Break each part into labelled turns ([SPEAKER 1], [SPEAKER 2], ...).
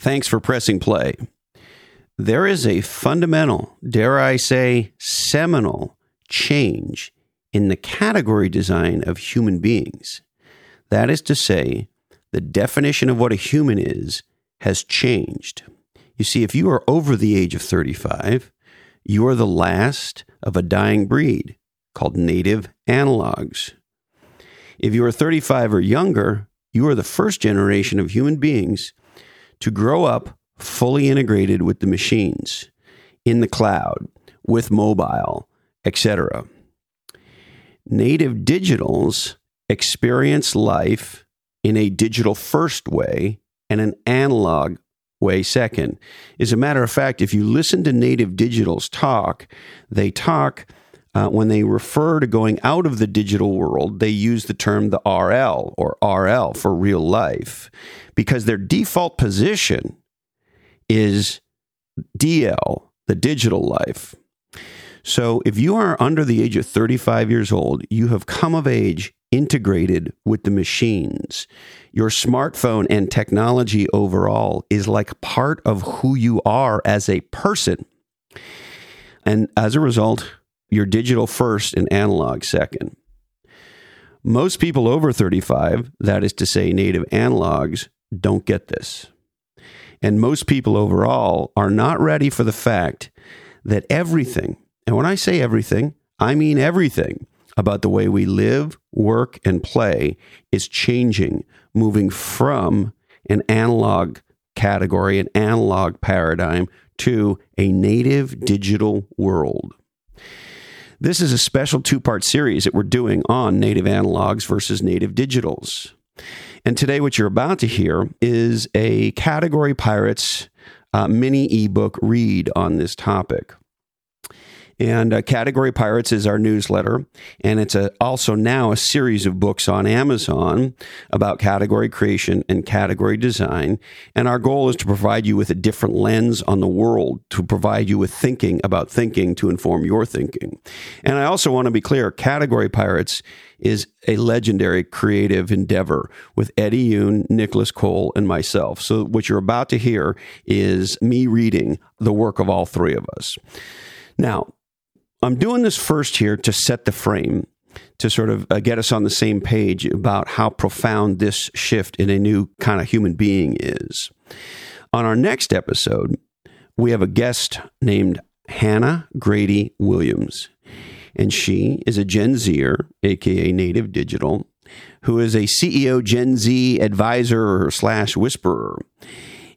[SPEAKER 1] Thanks for pressing play. There is a fundamental, dare I say, seminal change in the category design of human beings. That is to say, the definition of what a human is has changed. You see, if you are over the age of 35, you are the last of a dying breed called native analogs. If you are 35 or younger, you are the first generation of human beings to grow up fully integrated with the machines, in the cloud, with mobile, etc. Native digitals experience life in a digital first way and an analog way second. As a matter of fact, if you listen to native digitals talk, they talk uh, when they refer to going out of the digital world, they use the term the RL or RL for real life because their default position is DL, the digital life. So if you are under the age of 35 years old, you have come of age integrated with the machines. Your smartphone and technology overall is like part of who you are as a person. And as a result, you're digital first and analog second. Most people over 35, that is to say, native analogs, don't get this. And most people overall are not ready for the fact that everything, and when I say everything, I mean everything about the way we live, work, and play is changing, moving from an analog category, an analog paradigm, to a native digital world. This is a special two part series that we're doing on native analogs versus native digitals. And today, what you're about to hear is a Category Pirates uh, mini ebook read on this topic. And uh, Category Pirates is our newsletter. And it's a, also now a series of books on Amazon about category creation and category design. And our goal is to provide you with a different lens on the world, to provide you with thinking about thinking to inform your thinking. And I also want to be clear Category Pirates is a legendary creative endeavor with Eddie Yoon, Nicholas Cole, and myself. So what you're about to hear is me reading the work of all three of us. Now, I'm doing this first here to set the frame, to sort of uh, get us on the same page about how profound this shift in a new kind of human being is. On our next episode, we have a guest named Hannah Grady Williams. And she is a Gen Zer, aka Native Digital, who is a CEO Gen Z advisor slash whisperer.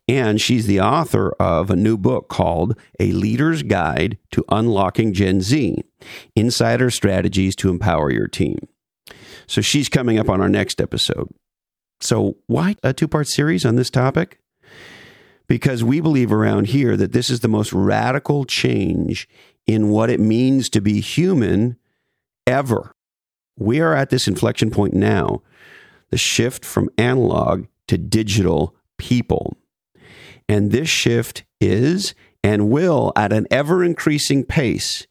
[SPEAKER 1] And she's the author of a new book called A Leader's Guide to Unlocking Gen Z Insider Strategies to Empower Your Team. So she's coming up on our next episode. So, why a two part series on this topic? Because we believe around here that this is the most radical change in what it means to be human ever. We are at this inflection point now the shift from analog to digital people. And this shift is and will, at an ever increasing pace,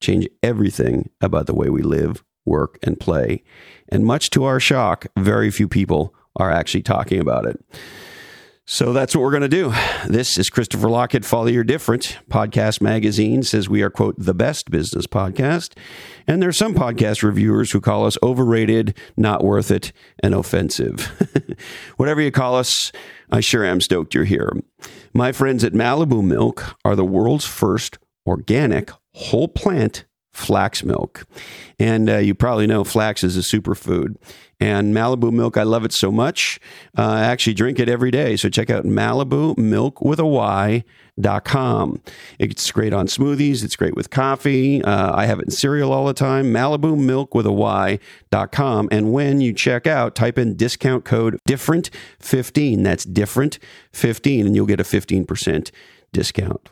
[SPEAKER 1] change everything about the way we live, work, and play. And much to our shock, very few people are actually talking about it. So that's what we're going to do. This is Christopher Lochhead, Follow Your Different. Podcast Magazine says we are, quote, the best business podcast. And there are some podcast reviewers who call us overrated, not worth it, and offensive. Whatever you call us, I sure am stoked you're here. My friends at Malibu Mylk are the world's first organic whole plant flax milk. And uh, you probably know flax is a superfood. And Malibu mylk, I love it so much. Uh, I actually drink it every day. So check out Malibu Mylk with a Y. Dot com. It's great on smoothies. It's great with coffee. Uh, I have it in cereal all the time. Malibu Mylk with a Y. Dot com. And when you check out, type in discount code different 15. That's different 15, and you'll get a 15% discount.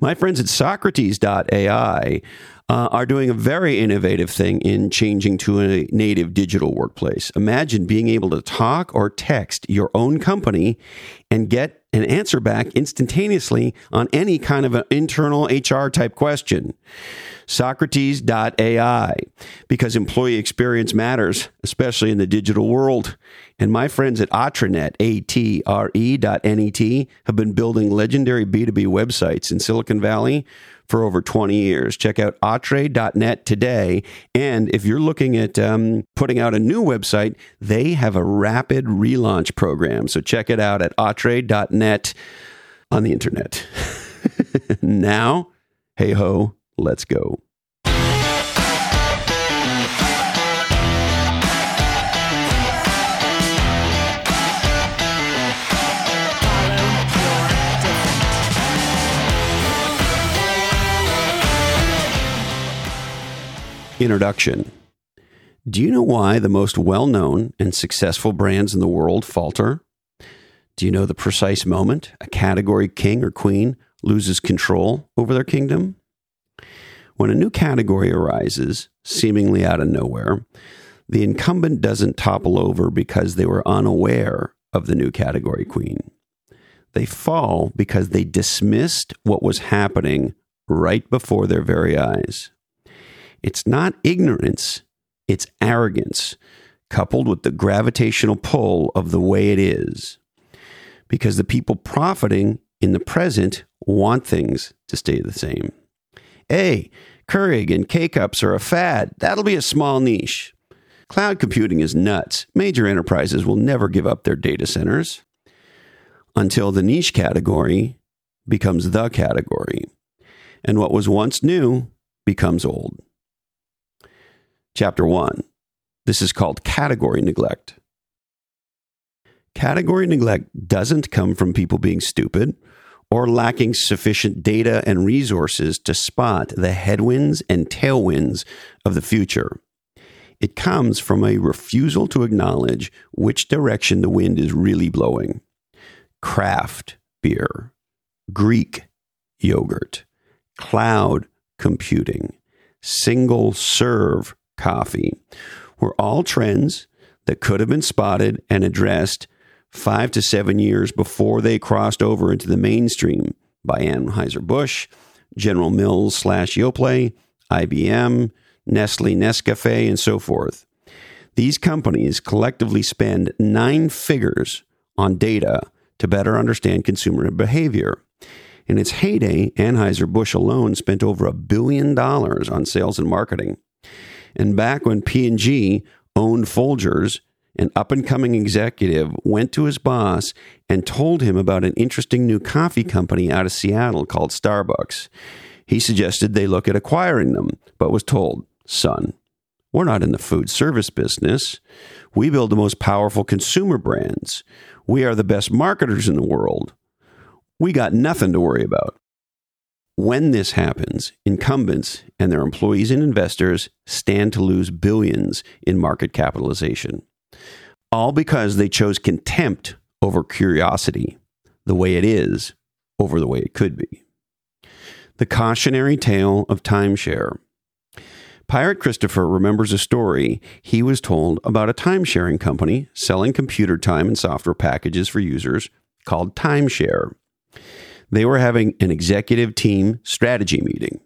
[SPEAKER 1] My friends at Socrates.ai uh, are doing a very innovative thing in changing to a native digital workplace. Imagine being able to talk or text your own company and get an answer back instantaneously on any kind of an internal HR type question. Socrates.ai, because employee experience matters, especially in the digital world. And my friends at Atrenet, A-T-R-E dot N-E-T, have been building legendary B2B websites in Silicon Valley for over 20 years. Check out atre.net today. And if you're looking at um, putting out a new website, they have a rapid relaunch program. So check it out at atre.net on the internet. now, hey ho, let's go. Introduction Do you know why the most well known and successful brands in the world falter? Do you know the precise moment a category king or queen loses control over their kingdom? When a new category arises, seemingly out of nowhere, the incumbent doesn't topple over because they were unaware of the new category queen. They fall because they dismissed what was happening right before their very eyes. It's not ignorance, it's arrogance, coupled with the gravitational pull of the way it is. Because the people profiting in the present want things to stay the same. A. Keurig and K cups are a fad. That'll be a small niche. Cloud computing is nuts. Major enterprises will never give up their data centers until the niche category becomes the category. And what was once new becomes old. Chapter 1. This is called category neglect. Category neglect doesn't come from people being stupid or lacking sufficient data and resources to spot the headwinds and tailwinds of the future. It comes from a refusal to acknowledge which direction the wind is really blowing. Craft beer, Greek yogurt, cloud computing, single serve coffee were all trends that could have been spotted and addressed five to seven years before they crossed over into the mainstream by Anheuser-Busch, General Mills slash Yoplait, IBM, Nestle, Nescafe, and so forth. These companies collectively spend nine figures on data to better understand consumer behavior. In its heyday, Anheuser-Busch alone spent over a billion dollars on sales and marketing. And back when P&G owned Folgers, an up and coming executive went to his boss and told him about an interesting new coffee company out of Seattle called Starbucks. He suggested they look at acquiring them, but was told, son, we're not in the food service business. We build the most powerful consumer brands. We are the best marketers in the world. We got nothing to worry about. When this happens, incumbents and their employees and investors stand to lose billions in market capitalization. All because they chose contempt over curiosity, the way it is over the way it could be. The cautionary tale of timeshare. Pirate Christopher remembers a story he was told about a timesharing company selling computer time and software packages for users called Timeshare. They were having an executive team strategy meeting.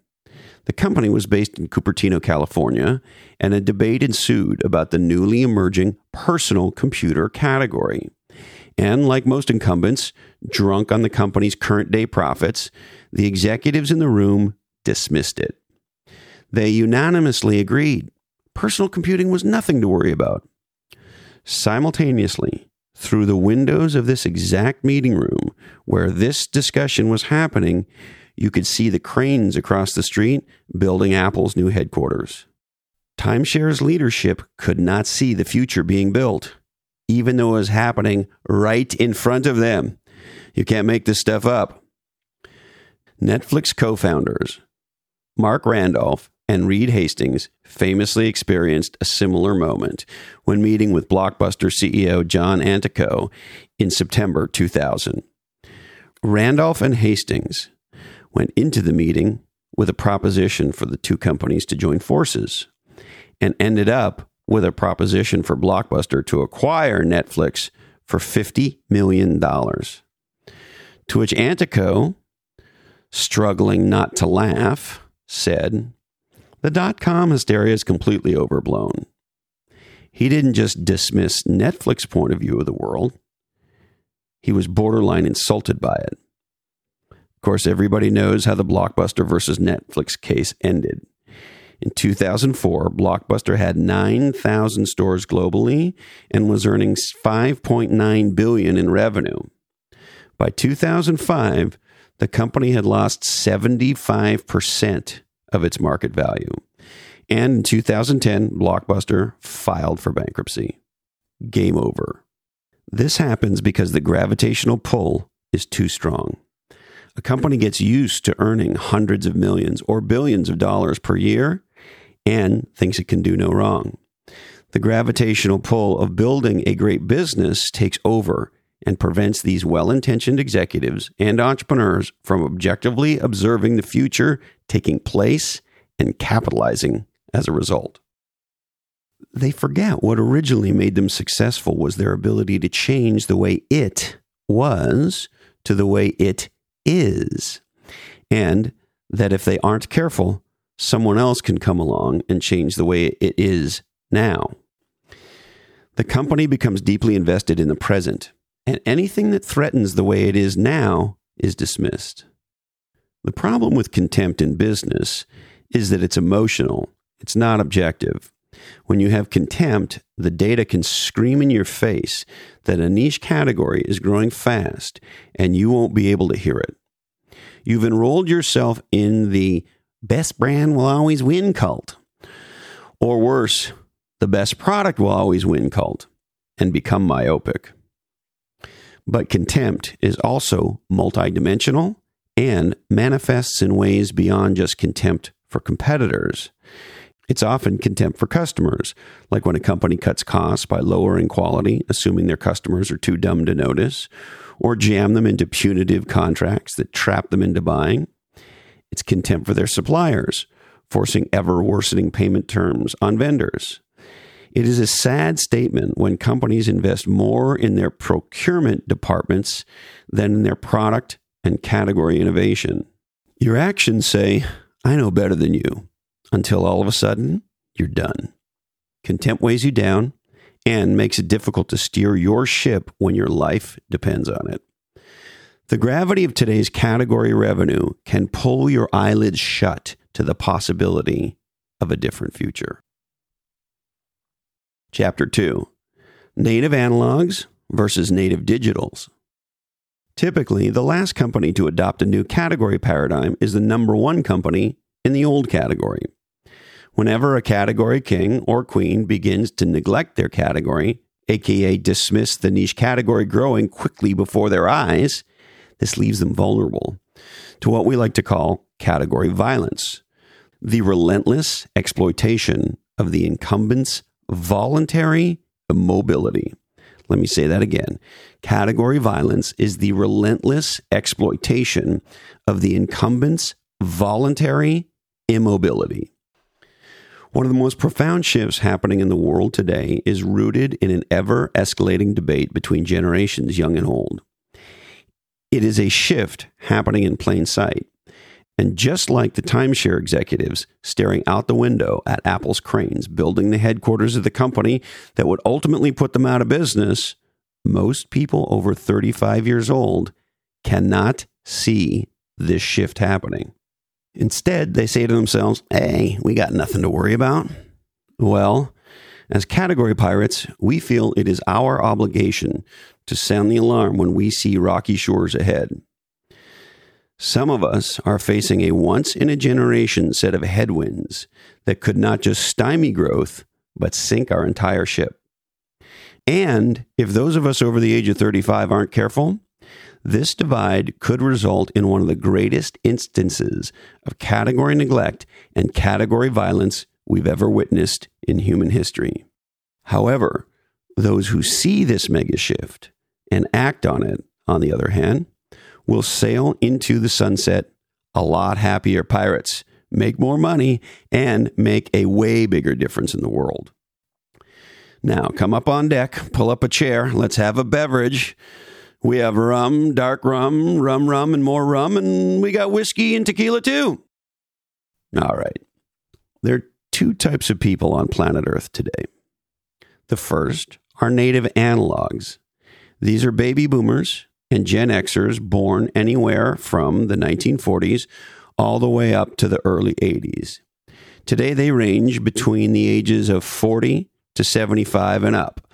[SPEAKER 1] The company was based in Cupertino, California, and a debate ensued about the newly emerging personal computer category. And like most incumbents, drunk on the company's current day profits, the executives in the room dismissed it. They unanimously agreed personal computing was nothing to worry about. Simultaneously, through the windows of this exact meeting room where this discussion was happening, you could see the cranes across the street building Apple's new headquarters. Timeshare's leadership could not see the future being built, even though it was happening right in front of them. You can't make this stuff up. Netflix co founders Marc Randolph and Reed Hastings famously experienced a similar moment when meeting with Blockbuster CEO John Antioco in September 2000. Randolph and Hastings went into the meeting with a proposition for the two companies to join forces and ended up with a proposition for Blockbuster to acquire Netflix for $50 million. To which Antioco, struggling not to laugh, said, the dot com hysteria is completely overblown. He didn't just dismiss Netflix's point of view of the world, he was borderline insulted by it. Course, everybody knows how the Blockbuster versus Netflix case ended. In 2004, Blockbuster had 9,000 stores globally and was earning 5.9 billion in revenue. By 2005, the company had lost 75% of its market value. And in 2010, Blockbuster filed for bankruptcy. Game over. This happens because the gravitational pull is too strong. A company gets used to earning hundreds of millions or billions of dollars per year and thinks it can do no wrong. The gravitational pull of building a great business takes over and prevents these well intentioned executives and entrepreneurs from objectively observing the future taking place and capitalizing as a result. They forget what originally made them successful was their ability to change the way it was to the way it is. And that if they aren't careful, someone else can come along and change the way it is now. The company becomes deeply invested in the present, and anything that threatens the way it is now is dismissed. The problem with contempt in business is that it's emotional, it's not objective. When you have contempt, the data can scream in your face that a niche category is growing fast and you won't be able to hear it. You've enrolled yourself in the best brand will always win cult. Or worse, the best product will always win cult and become myopic. But contempt is also multidimensional and manifests in ways beyond just contempt for competitors. It's often contempt for customers, like when a company cuts costs by lowering quality, assuming their customers are too dumb to notice, or jam them into punitive contracts that trap them into buying. It's contempt for their suppliers, forcing ever worsening payment terms on vendors. It is a sad statement when companies invest more in their procurement departments than in their product and category innovation. Your actions say, I know better than you, until all of a sudden you're done. Contempt weighs you down and makes it difficult to steer your ship when your life depends on it. The gravity of today's category revenue can pull your eyelids shut to the possibility of a different future. Chapter 2 Native Analogs versus Native Digitals. Typically, the last company to adopt a new category paradigm is the number one company in the old category. Whenever a category king or queen begins to neglect their category, aka dismiss the niche category growing quickly before their eyes, this leaves them vulnerable to what we like to call category violence, the relentless exploitation of the incumbent's voluntary immobility. Let me say that again. Category violence is the relentless exploitation of the incumbent's voluntary immobility. One of the most profound shifts happening in the world today is rooted in an ever escalating debate between generations, young and old. It is a shift happening in plain sight. And just like the timeshare executives staring out the window at Apple's cranes building the headquarters of the company that would ultimately put them out of business, most people over 35 years old cannot see this shift happening. Instead, they say to themselves, hey, we got nothing to worry about. Well, as category pirates, we feel it is our obligation to sound the alarm when we see rocky shores ahead. Some of us are facing a once in a generation set of headwinds that could not just stymie growth, but sink our entire ship. And if those of us over the age of 35 aren't careful, this divide could result in one of the greatest instances of category neglect and category violence we've ever witnessed in human history. However, those who see this mega shift and act on it, on the other hand, will sail into the sunset a lot happier pirates, make more money, and make a way bigger difference in the world. Now, come up on deck, pull up a chair, let's have a beverage. We have rum, dark rum, rum rum, and more rum, and we got whiskey and tequila too. All right. There are two types of people on planet Earth today. The first are native analogs. These are baby boomers and Gen Xers born anywhere from the 1940s all the way up to the early 80s. Today, they range between the ages of 40 to 75 and up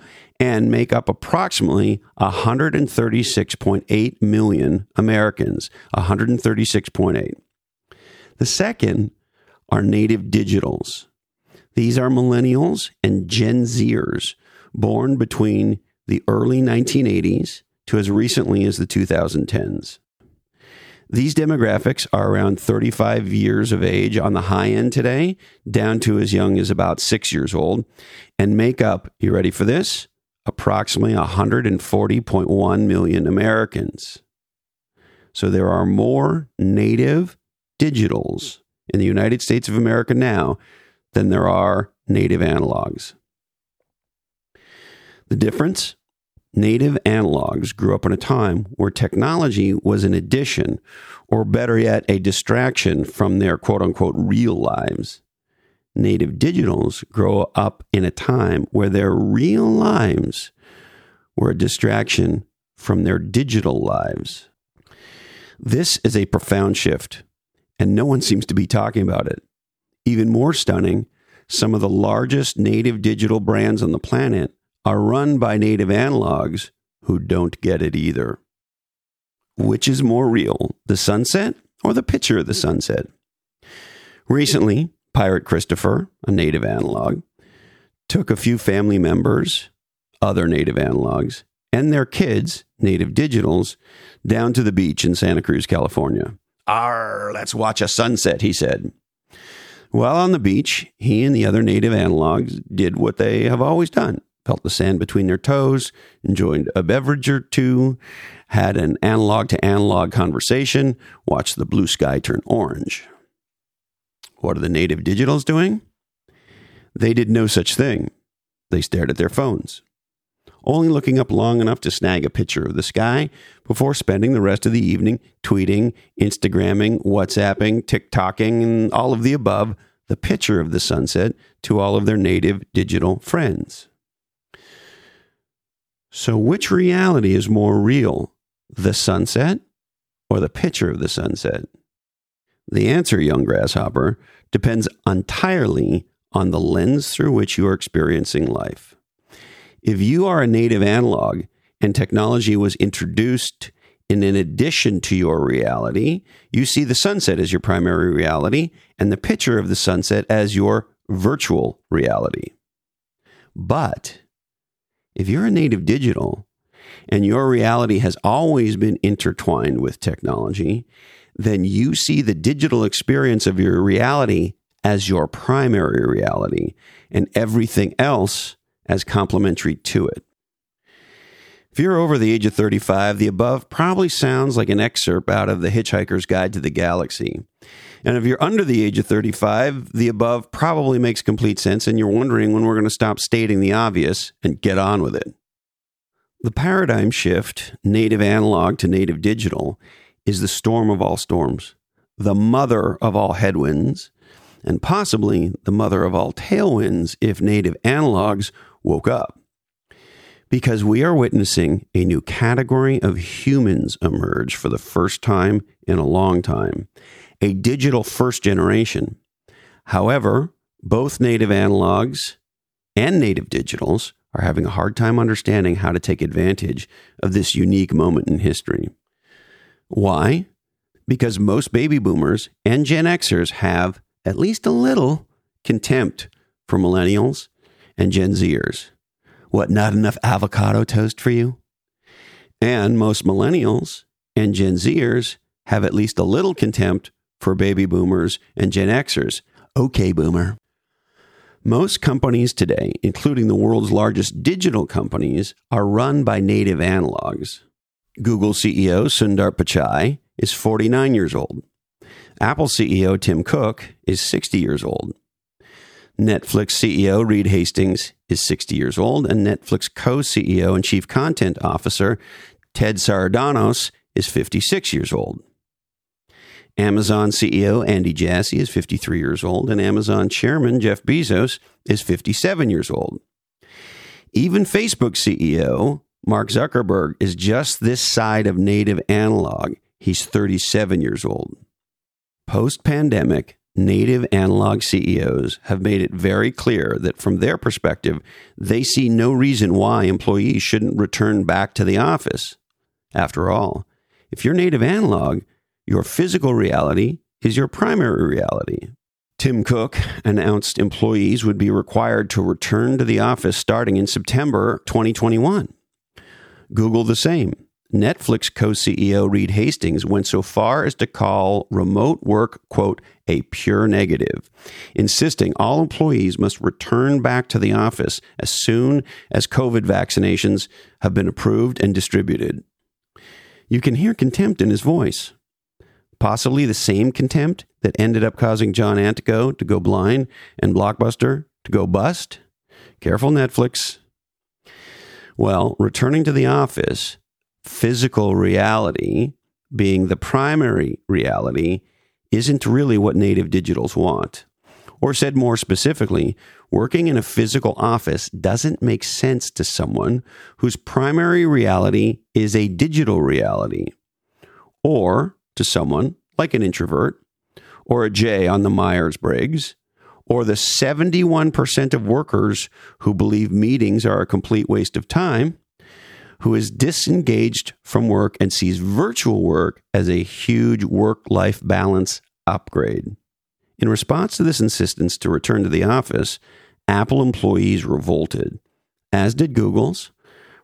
[SPEAKER 1] and make up approximately 136.8 million Americans. 136.8. The second are native digitals. These are millennials and Gen Zers born between the early 1980s to as recently as the 2010s. These demographics are around 35 years of age on the high end today, down to as young as about six years old, and make up, you ready for this? Approximately 140.1 million Americans. So there are more native digitals in the United States of America now than there are native analogs. The difference? Native analogs grew up in a time where technology was an addition, or better yet, a distraction from their quote unquote real lives. Native digitals grow up in a time where their real lives were a distraction from their digital lives. This is a profound shift, and no one seems to be talking about it. Even more stunning, some of the largest native digital brands on the planet are run by native analogs who don't get it either. Which is more real, the sunset or the picture of the sunset? Recently, Pirate Christopher, a native analog, took a few family members, other native analogs, and their kids, native digitals, down to the beach in Santa Cruz, California. Arr, let's watch a sunset, he said. While on the beach, he and the other native analogs did what they have always done felt the sand between their toes, enjoyed a beverage or two, had an analog to analog conversation, watched the blue sky turn orange. What are the native digitals doing? They did no such thing. They stared at their phones, only looking up long enough to snag a picture of the sky before spending the rest of the evening tweeting, Instagramming, WhatsApping, TikToking, and all of the above the picture of the sunset to all of their native digital friends. So, which reality is more real, the sunset or the picture of the sunset? The answer, young grasshopper, depends entirely on the lens through which you are experiencing life. If you are a native analog and technology was introduced in an addition to your reality, you see the sunset as your primary reality and the picture of the sunset as your virtual reality. But if you're a native digital and your reality has always been intertwined with technology, then you see the digital experience of your reality as your primary reality and everything else as complementary to it. If you're over the age of 35, the above probably sounds like an excerpt out of The Hitchhiker's Guide to the Galaxy. And if you're under the age of 35, the above probably makes complete sense, and you're wondering when we're going to stop stating the obvious and get on with it. The paradigm shift, native analog to native digital, is the storm of all storms, the mother of all headwinds, and possibly the mother of all tailwinds if native analogs woke up. Because we are witnessing a new category of humans emerge for the first time in a long time a digital first generation. However, both native analogs and native digitals are having a hard time understanding how to take advantage of this unique moment in history. Why? Because most baby boomers and Gen Xers have at least a little contempt for millennials and Gen Zers. What, not enough avocado toast for you? And most millennials and Gen Zers have at least a little contempt for baby boomers and Gen Xers. Okay, boomer. Most companies today, including the world's largest digital companies, are run by native analogs. Google CEO Sundar Pichai is 49 years old. Apple CEO Tim Cook is 60 years old. Netflix CEO Reed Hastings is 60 years old, and Netflix co CEO and Chief Content Officer Ted Sarandos is 56 years old. Amazon CEO Andy Jassy is 53 years old, and Amazon chairman Jeff Bezos is 57 years old. Even Facebook CEO Mark Zuckerberg is just this side of native analog. He's 37 years old. Post pandemic, native analog CEOs have made it very clear that from their perspective, they see no reason why employees shouldn't return back to the office. After all, if you're native analog, your physical reality is your primary reality. Tim Cook announced employees would be required to return to the office starting in September 2021. Google the same. Netflix co CEO Reed Hastings went so far as to call remote work, quote, a pure negative, insisting all employees must return back to the office as soon as COVID vaccinations have been approved and distributed. You can hear contempt in his voice. Possibly the same contempt that ended up causing John Antioco to go blind and Blockbuster to go bust? Careful, Netflix. Well, returning to the office, physical reality being the primary reality isn't really what native digitals want. Or said more specifically, working in a physical office doesn't make sense to someone whose primary reality is a digital reality. Or to someone like an introvert or a J on the Myers Briggs or the 71% of workers who believe meetings are a complete waste of time, who is disengaged from work and sees virtual work as a huge work life balance upgrade. In response to this insistence to return to the office, Apple employees revolted, as did Google's,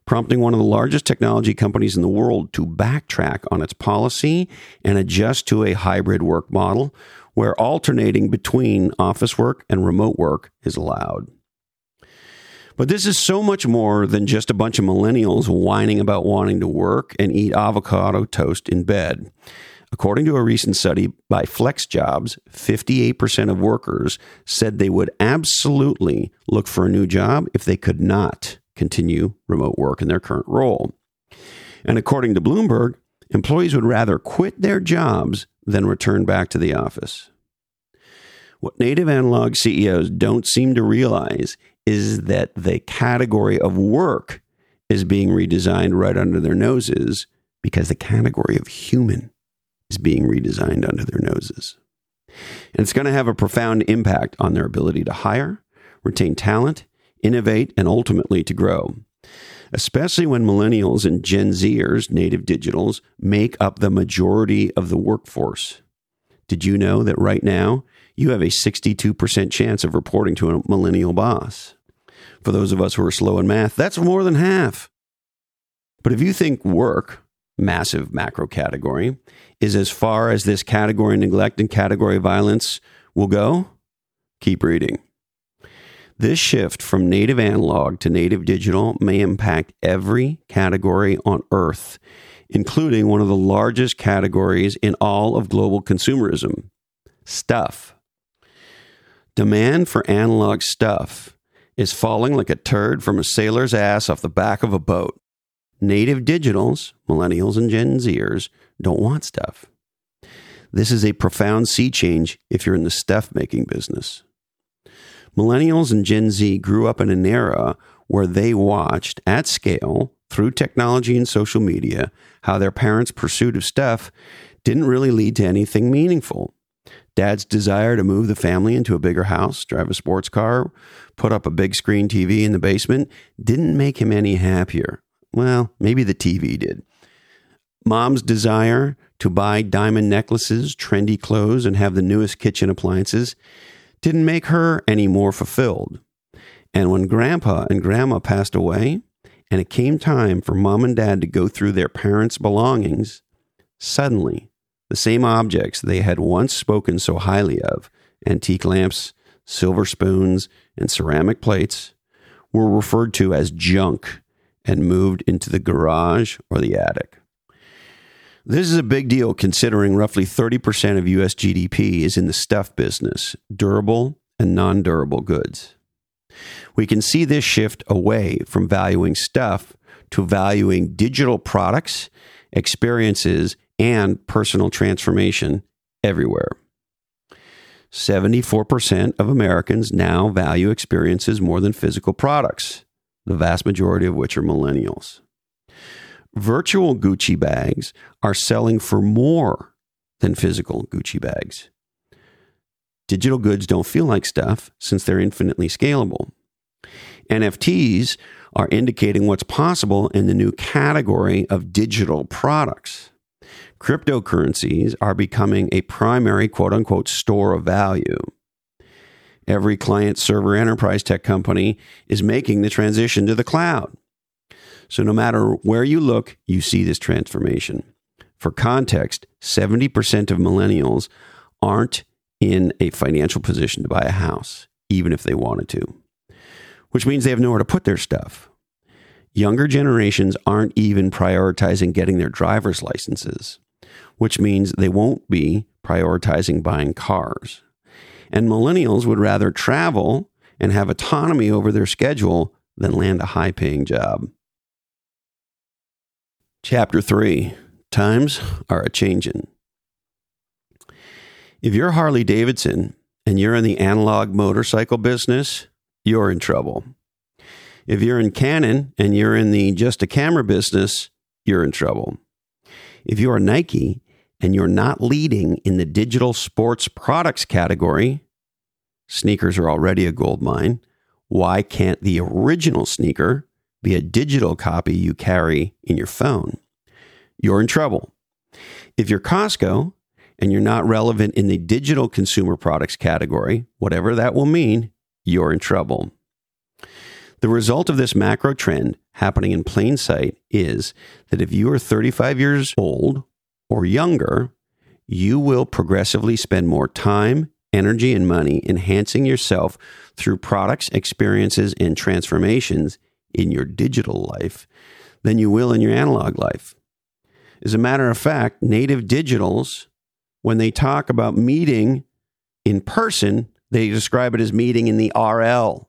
[SPEAKER 1] prompting one of the largest technology companies in the world to backtrack on its policy and adjust to a hybrid work model where alternating between office work and remote work is allowed. But this is so much more than just a bunch of millennials whining about wanting to work and eat avocado toast in bed. According to a recent study by FlexJobs, 58% of workers said they would absolutely look for a new job if they could not continue remote work in their current role. And according to Bloomberg, employees would rather quit their jobs than return back to the office. What native analog CEOs don't seem to realize is that the category of work is being redesigned right under their noses because the category of human is being redesigned under their noses. And it's going to have a profound impact on their ability to hire, retain talent, innovate, and ultimately to grow especially when millennials and Gen Zers, native digitals, make up the majority of the workforce. Did you know that right now you have a 62% chance of reporting to a millennial boss? For those of us who are slow in math, that's more than half. But if you think work, massive macro category, is as far as this category neglect and category violence will go, keep reading. This shift from native analog to native digital may impact every category on Earth, including one of the largest categories in all of global consumerism stuff. Demand for analog stuff is falling like a turd from a sailor's ass off the back of a boat. Native digitals, millennials and Gen Zers, don't want stuff. This is a profound sea change if you're in the stuff making business. Millennials and Gen Z grew up in an era where they watched at scale through technology and social media how their parents' pursuit of stuff didn't really lead to anything meaningful. Dad's desire to move the family into a bigger house, drive a sports car, put up a big screen TV in the basement didn't make him any happier. Well, maybe the TV did. Mom's desire to buy diamond necklaces, trendy clothes, and have the newest kitchen appliances didn't make her any more fulfilled. And when grandpa and grandma passed away, and it came time for mom and dad to go through their parents' belongings, suddenly the same objects they had once spoken so highly of antique lamps, silver spoons, and ceramic plates were referred to as junk and moved into the garage or the attic. This is a big deal considering roughly 30% of US GDP is in the stuff business, durable and non durable goods. We can see this shift away from valuing stuff to valuing digital products, experiences, and personal transformation everywhere. 74% of Americans now value experiences more than physical products, the vast majority of which are millennials. Virtual Gucci bags are selling for more than physical Gucci bags. Digital goods don't feel like stuff since they're infinitely scalable. NFTs are indicating what's possible in the new category of digital products. Cryptocurrencies are becoming a primary quote unquote store of value. Every client server enterprise tech company is making the transition to the cloud. So, no matter where you look, you see this transformation. For context, 70% of millennials aren't in a financial position to buy a house, even if they wanted to, which means they have nowhere to put their stuff. Younger generations aren't even prioritizing getting their driver's licenses, which means they won't be prioritizing buying cars. And millennials would rather travel and have autonomy over their schedule than land a high paying job. Chapter 3 Times are a changin'. If you're Harley Davidson and you're in the analog motorcycle business, you're in trouble. If you're in Canon and you're in the just a camera business, you're in trouble. If you're Nike and you're not leading in the digital sports products category, sneakers are already a gold mine. Why can't the original sneaker be a digital copy you carry in your phone? You're in trouble. If you're Costco and you're not relevant in the digital consumer products category, whatever that will mean, you're in trouble. The result of this macro trend happening in plain sight is that if you are 35 years old or younger, you will progressively spend more time, energy, and money enhancing yourself through products, experiences, and transformations in your digital life than you will in your analog life. As a matter of fact, native digitals, when they talk about meeting in person, they describe it as meeting in the RL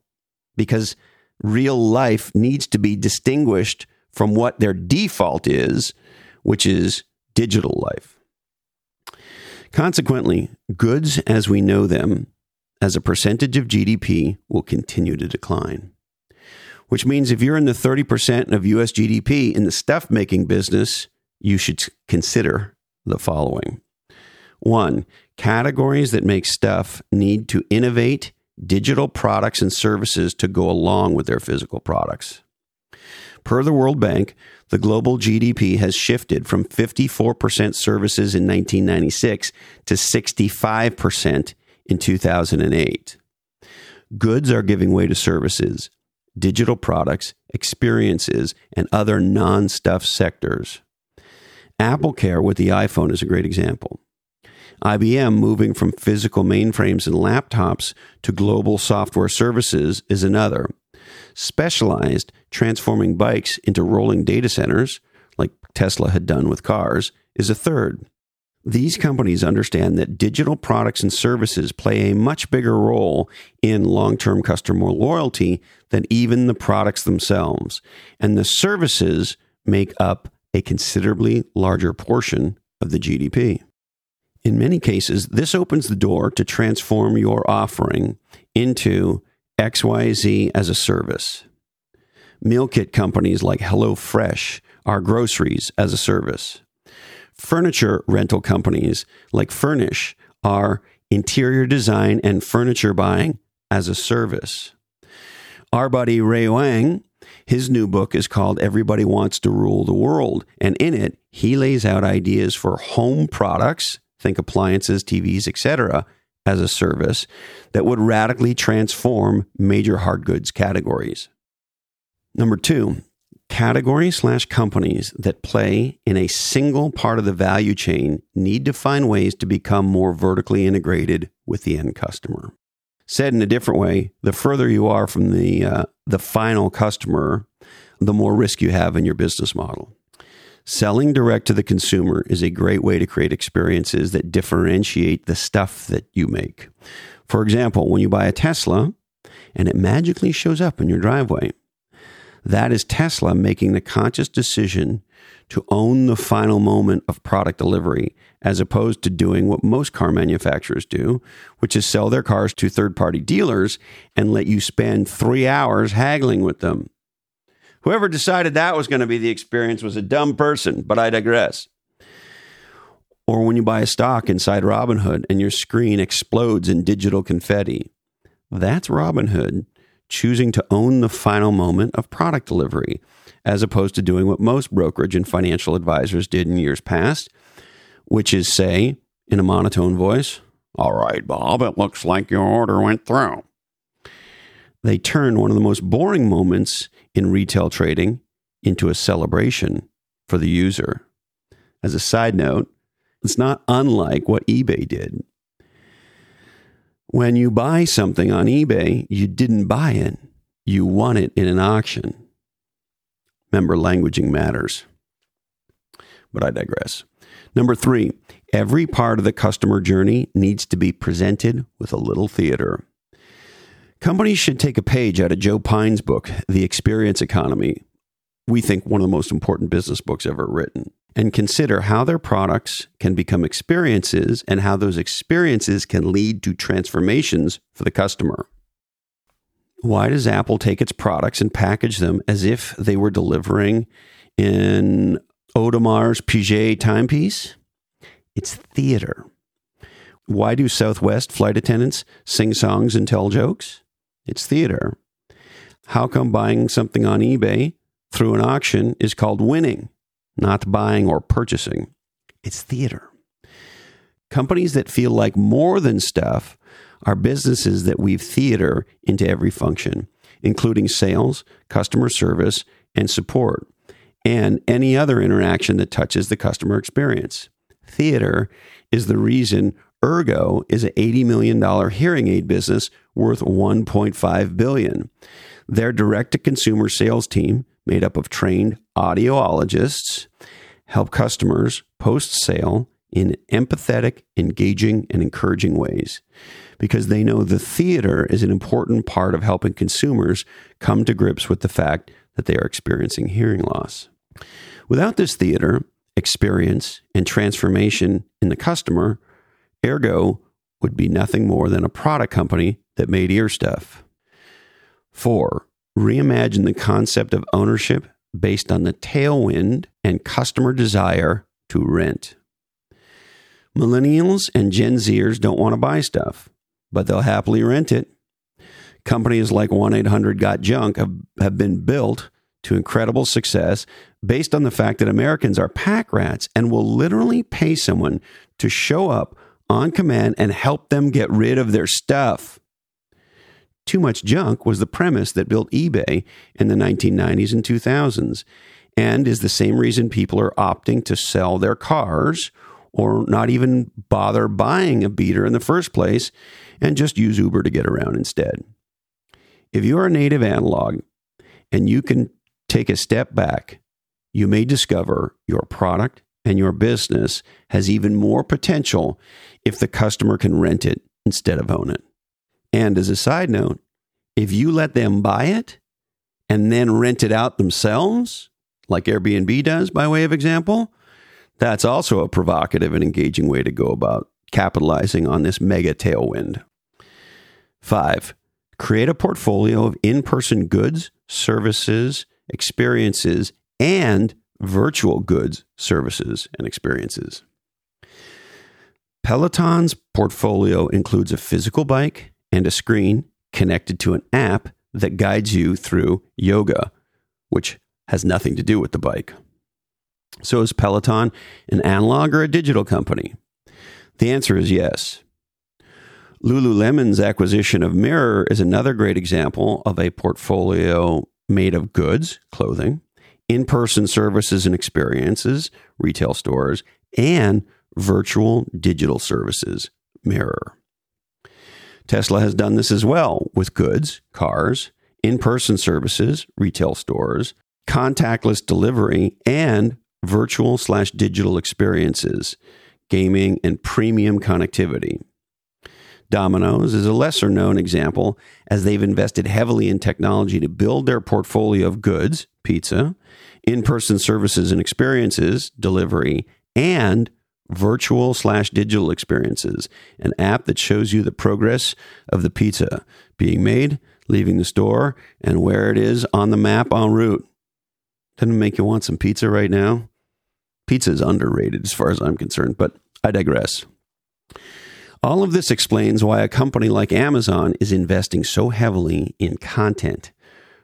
[SPEAKER 1] because real life needs to be distinguished from what their default is, which is digital life. Consequently, goods as we know them as a percentage of GDP will continue to decline. Which means if you're in the 30% of US GDP in the stuff making business, you should consider the following. One, categories that make stuff need to innovate digital products and services to go along with their physical products. Per the World Bank, the global GDP has shifted from 54% services in 1996 to 65% in 2008. Goods are giving way to services, digital products, experiences, and other non stuff sectors. Apple Care with the iPhone is a great example. IBM moving from physical mainframes and laptops to global software services is another. Specialized, transforming bikes into rolling data centers, like Tesla had done with cars, is a third. These companies understand that digital products and services play a much bigger role in long term customer loyalty than even the products themselves, and the services make up a considerably larger portion of the GDP. In many cases, this opens the door to transform your offering into XYZ as a service. Meal kit companies like HelloFresh are groceries as a service. Furniture rental companies like Fernish are interior design and furniture buying as a service. Our buddy Ray Wang, his new book is called Everybody Wants to Rule the World, and in it, he lays out ideas for home products think appliances, TVs, etc., as a service that would radically transform major hard goods categories. Number two, categories slash companies that play in a single part of the value chain need to find ways to become more vertically integrated with the end customer. Said in a different way, the further you are from the uh, the final customer, the more risk you have in your business model. Selling direct to the consumer is a great way to create experiences that differentiate the stuff that you make. For example, when you buy a Tesla and it magically shows up in your driveway, that is Tesla making the conscious decision to own the final moment of product delivery, as opposed to doing what most car manufacturers do, which is sell their cars to third party dealers and let you spend three hours haggling with them. Whoever decided that was going to be the experience was a dumb person, but I digress. Or when you buy a stock inside Robinhood and your screen explodes in digital confetti. That's Robinhood choosing to own the final moment of product delivery, as opposed to doing what most brokerage and financial advisors did in years past, which is say, in a monotone voice, All right, Bob, it looks like your order went through. They turn one of the most boring moments in retail trading into a celebration for the user. As a side note, it's not unlike what eBay did. When you buy something on eBay, you didn't buy it, you won it in an auction. Remember, languaging matters. But I digress. Number three, every part of the customer journey needs to be presented with a little theater. Companies should take a page out of Joe Pine's book, The Experience Economy. We think one of the most important business books ever written and consider how their products can become experiences and how those experiences can lead to transformations for the customer. Why does Apple take its products and package them as if they were delivering in Audemars Piguet timepiece? It's theater. Why do Southwest flight attendants sing songs and tell jokes? It's theater. How come buying something on eBay through an auction is called winning? not buying or purchasing. It's theater. Companies that feel like more than stuff are businesses that weave theater into every function, including sales, customer service, and support, and any other interaction that touches the customer experience. Theater is the reason Eargo is an $80 million hearing aid business worth 1.5 billion. Their direct to consumer sales team made up of trained audiologists help customers post sale in empathetic, engaging, and encouraging ways because they know the theater is an important part of helping consumers come to grips with the fact that they are experiencing hearing loss. Without this theater, experience, and transformation in the customer, Eargo would be nothing more than a product company that made ear stuff. Four, reimagine the concept of ownership based on the tailwind and customer desire to rent. Millennials and Gen Zers don't want to buy stuff, but they'll happily rent it. Companies like 1 800 Got Junk have, have been built to incredible success based on the fact that Americans are pack rats and will literally pay someone to show up on command and help them get rid of their stuff too much junk was the premise that built eBay in the 1990s and 2000s, and is the same reason people are opting to sell their cars or not even bother buying a beater in the first place and just use Uber to get around instead. If you're a native analog and you can take a step back, you may discover your product and your business has even more potential if the customer can rent it instead of own it. And as a side note, if you let them buy it and then rent it out themselves, like Airbnb does by way of example, that's also a provocative and engaging way to go about capitalizing on this mega tailwind. Five, create a portfolio of in person goods, services, experiences, and virtual goods, services, and experiences. Peloton's portfolio includes a physical bike, and a screen connected to an app that guides you through yoga, which has nothing to do with the bike. So, is Peloton an analog or a digital company? The answer is yes. Lululemon's acquisition of Mirror is another great example of a portfolio made of goods, clothing, in person services and experiences, retail stores, and virtual digital services, Mirror. Tesla has done this as well with goods, cars, in person services, retail stores, contactless delivery, and virtual slash digital experiences, gaming, and premium connectivity. Domino's is a lesser known example as they've invested heavily in technology to build their portfolio of goods, pizza, in person services and experiences, delivery, and virtual slash digital experiences, an app that shows you the progress of the pizza being made, leaving the store, and where it is on the map en route. Doesn't make you want some pizza right now? Pizza is underrated as far as I'm concerned, but I digress. All of this explains why a company like Amazon is investing so heavily in content,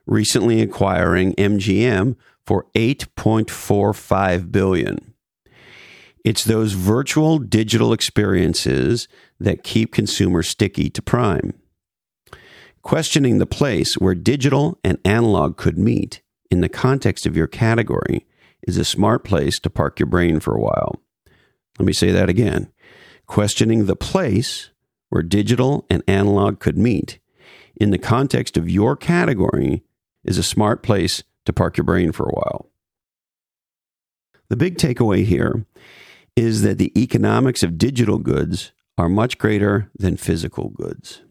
[SPEAKER 1] recently acquiring MGM for 8.45 billion. It's those virtual digital experiences that keep consumers sticky to Prime. Questioning the place where digital and analog could meet in the context of your category is a smart place to park your brain for a while. Let me say that again. Questioning the place where digital and analog could meet in the context of your category is a smart place to park your brain for a while. The big takeaway here is that the economics of digital goods are much greater than physical goods.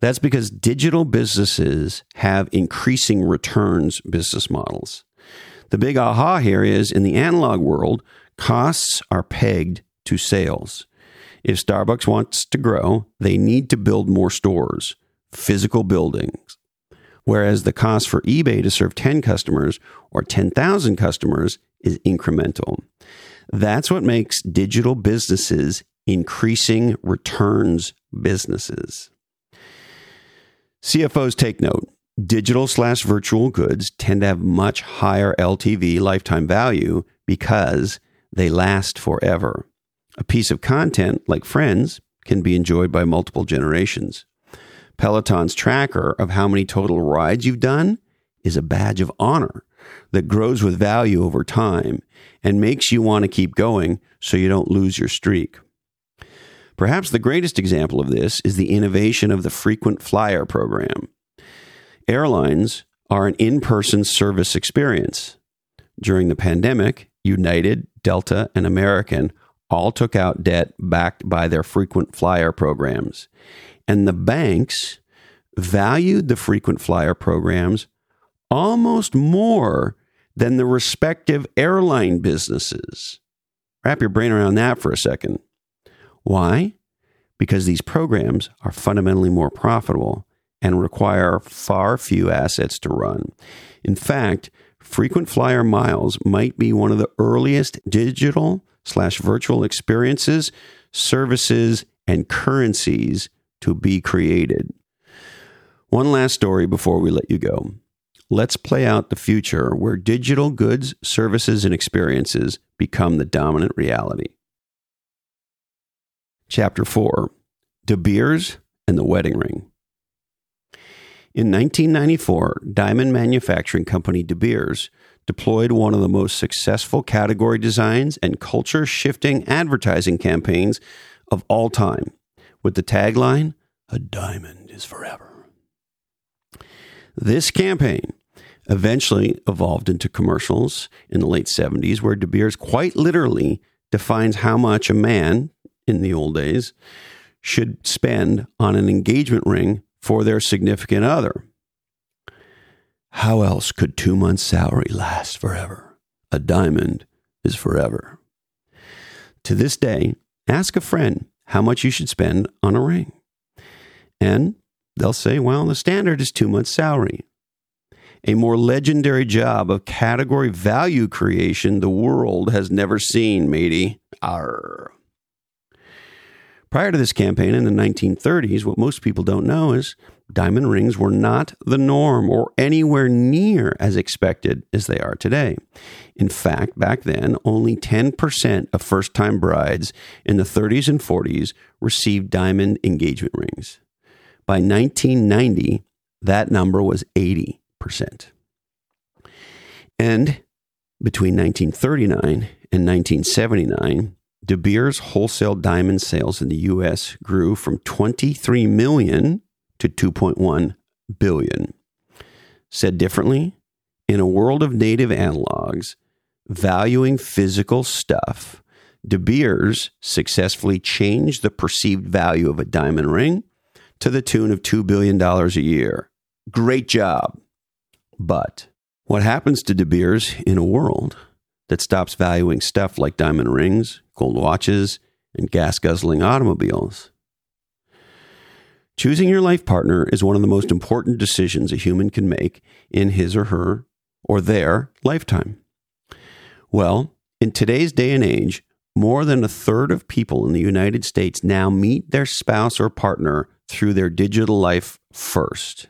[SPEAKER 1] That's because digital businesses have increasing returns business models. The big aha here is in the analog world, costs are pegged to sales. If Starbucks wants to grow, they need to build more stores, physical buildings. Whereas the cost for eBay to serve 10 customers or 10,000 customers is incremental. That's what makes digital businesses increasing returns businesses. CFOs take note. Digital slash virtual goods tend to have much higher LTV lifetime value because they last forever. A piece of content like Friends can be enjoyed by multiple generations. Peloton's tracker of how many total rides you've done is a badge of honor that grows with value over time and makes you want to keep going so you don't lose your streak. Perhaps the greatest example of this is the innovation of the frequent flyer program. Airlines are an in person service experience. During the pandemic, United, Delta, and American all took out debt backed by their frequent flyer programs. And the banks valued the frequent flyer programs almost more than the respective airline businesses. Wrap your brain around that for a second. Why? Because these programs are fundamentally more profitable and require far few assets to run. In fact, frequent flyer miles might be one of the earliest digital slash virtual experiences, services, and currencies to be created. One last story before we let you go. Let's play out the future where digital goods, services, and experiences become the dominant reality. Chapter 4 De Beers and the Wedding Ring. In 1994, diamond manufacturing company De Beers deployed one of the most successful category designs and culture shifting advertising campaigns of all time with the tagline, A Diamond is Forever. This campaign eventually evolved into commercials in the late 70s, where De Beers quite literally defines how much a man, in the old days, should spend on an engagement ring for their significant other. How else could two months' salary last forever? A diamond is forever. To this day, ask a friend how much you should spend on a ring. And they'll say, well, the standard is two months' salary. A more legendary job of category value creation the world has never seen, matey. Arr. Prior to this campaign in the 1930s, what most people don't know is diamond rings were not the norm or anywhere near as expected as they are today. In fact, back then, only 10% of first time brides in the 30s and 40s received diamond engagement rings. By 1990, that number was 80%. And between 1939 and 1979, De Beers wholesale diamond sales in the US grew from 23 million to 2.1 billion. Said differently, in a world of native analogs, valuing physical stuff, De Beers successfully changed the perceived value of a diamond ring to the tune of $2 billion a year. Great job. But What happens to De Beers in a world that stops valuing stuff like diamond rings, gold watches, and gas guzzling automobiles? Choosing your life partner is one of the most important decisions a human can make in his or her or their lifetime. Well, in today's day and age, more than a third of people in the United States now meet their spouse or partner through their digital life first.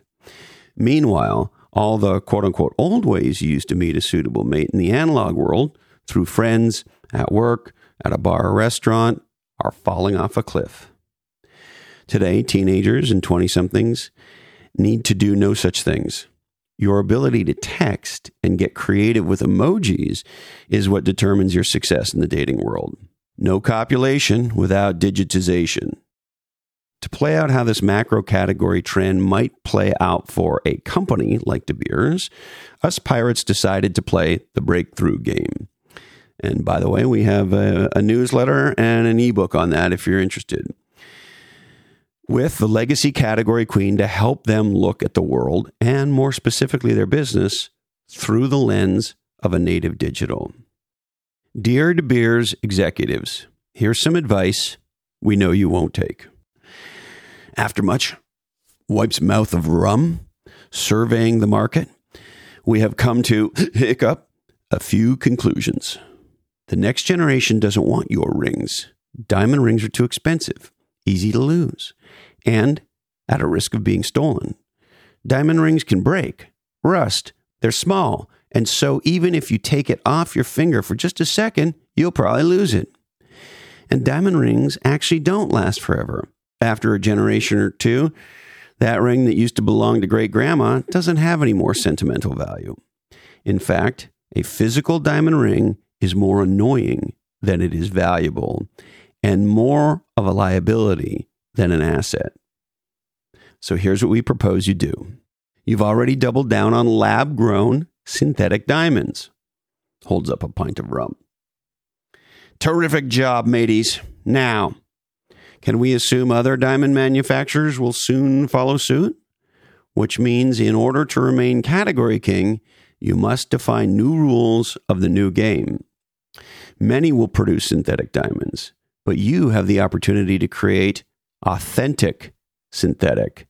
[SPEAKER 1] Meanwhile, all the quote unquote old ways used to meet a suitable mate in the analog world, through friends, at work, at a bar or restaurant, are falling off a cliff. Today, teenagers and 20 somethings need to do no such things. Your ability to text and get creative with emojis is what determines your success in the dating world. No copulation without digitization. To play out how this macro category trend might play out for a company like De Beers, us pirates decided to play the breakthrough game. And by the way, we have a, a newsletter and an ebook on that if you're interested with the legacy category queen to help them look at the world and more specifically their business through the lens of a native digital. Dear De Beers executives, here's some advice we know you won't take. After much wipes mouth of rum, surveying the market, we have come to hiccup a few conclusions. The next generation doesn't want your rings. Diamond rings are too expensive, easy to lose and at a risk of being stolen. Diamond rings can break, rust, they're small, and so even if you take it off your finger for just a second, you'll probably lose it. And diamond rings actually don't last forever. After a generation or two, that ring that used to belong to great grandma doesn't have any more sentimental value. In fact, a physical diamond ring is more annoying than it is valuable and more of a liability than an asset. So here's what we propose you do. You've already doubled down on lab grown synthetic diamonds. Holds up a pint of rum. Terrific job, mateys. Now, can we assume other diamond manufacturers will soon follow suit? Which means, in order to remain category king, you must define new rules of the new game. Many will produce synthetic diamonds, but you have the opportunity to create authentic synthetic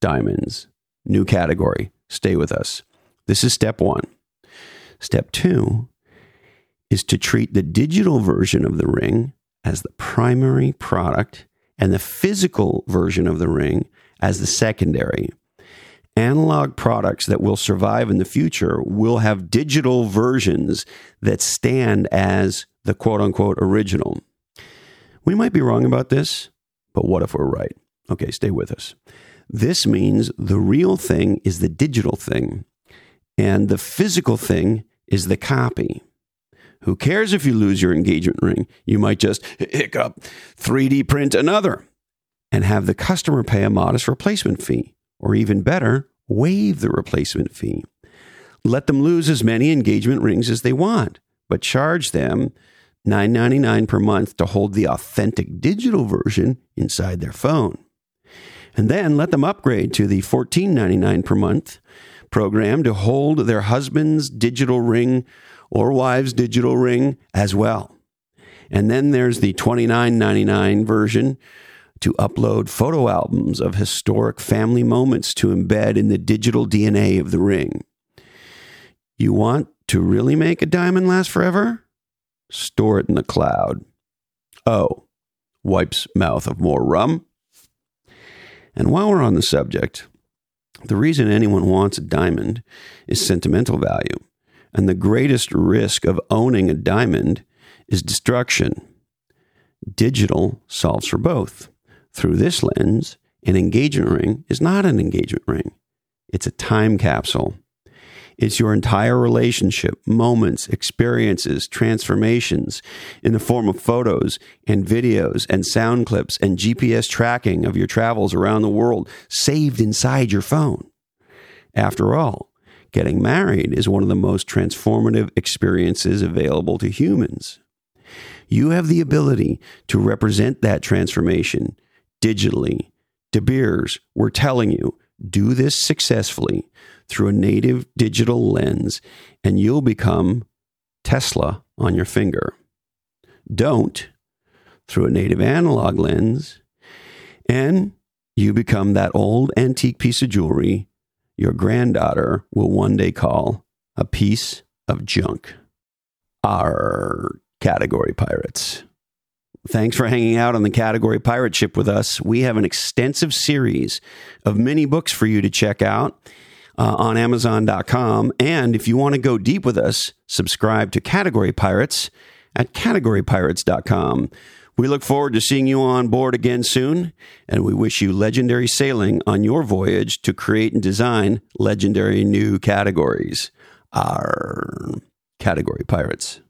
[SPEAKER 1] diamonds. New category. Stay with us. This is step one. Step two is to treat the digital version of the ring as the primary product and the physical version of the ring as the secondary. Analog products that will survive in the future will have digital versions that stand as the quote unquote original. We might be wrong about this. But what if we're right? Okay, stay with us. This means the real thing is the digital thing, and the physical thing is the copy. Who cares if you lose your engagement ring? You might just hiccup, 3D print another, and have the customer pay a modest replacement fee, or even better, waive the replacement fee. Let them lose as many engagement rings as they want, but charge them $9.99 per month to hold the authentic digital version inside their phone. And then let them upgrade to the $14.99 per month program to hold their husband's digital ring or wife's digital ring as well. And then there's the $29.99 version to upload photo albums of historic family moments to embed in the digital DNA of the ring. You want to really make a diamond last forever? store it in the cloud. Oh, wipes mouth of more rum. And while we're on the subject, the reason anyone wants a diamond is sentimental value. And the greatest risk of owning a diamond is destruction. Digital solves for both. Through this lens, an engagement ring is not an engagement ring, it's a time capsule. It's your entire relationship, moments, experiences, transformations in the form of photos and videos and sound clips and GPS tracking of your travels around the world saved inside your phone. After all, getting married is one of the most transformative experiences available to humans. You have the ability to represent that transformation digitally. De Beers, we're telling you, Do this successfully through a native digital lens, and you'll become Tesla on your finger. Don't through a native analog lens, and you become that old antique piece of jewelry your granddaughter will one day call a piece of junk. Our category pirates. Thanks for hanging out on the category pirate ship with us. We have an extensive series of mini books for you to check out uh, on Amazon.com. And if you want to go deep with us, subscribe to Category Pirates at categorypirates.com. We look forward to seeing you on board again soon, and we wish you legendary sailing on your voyage to create and design legendary new categories. Our category pirates.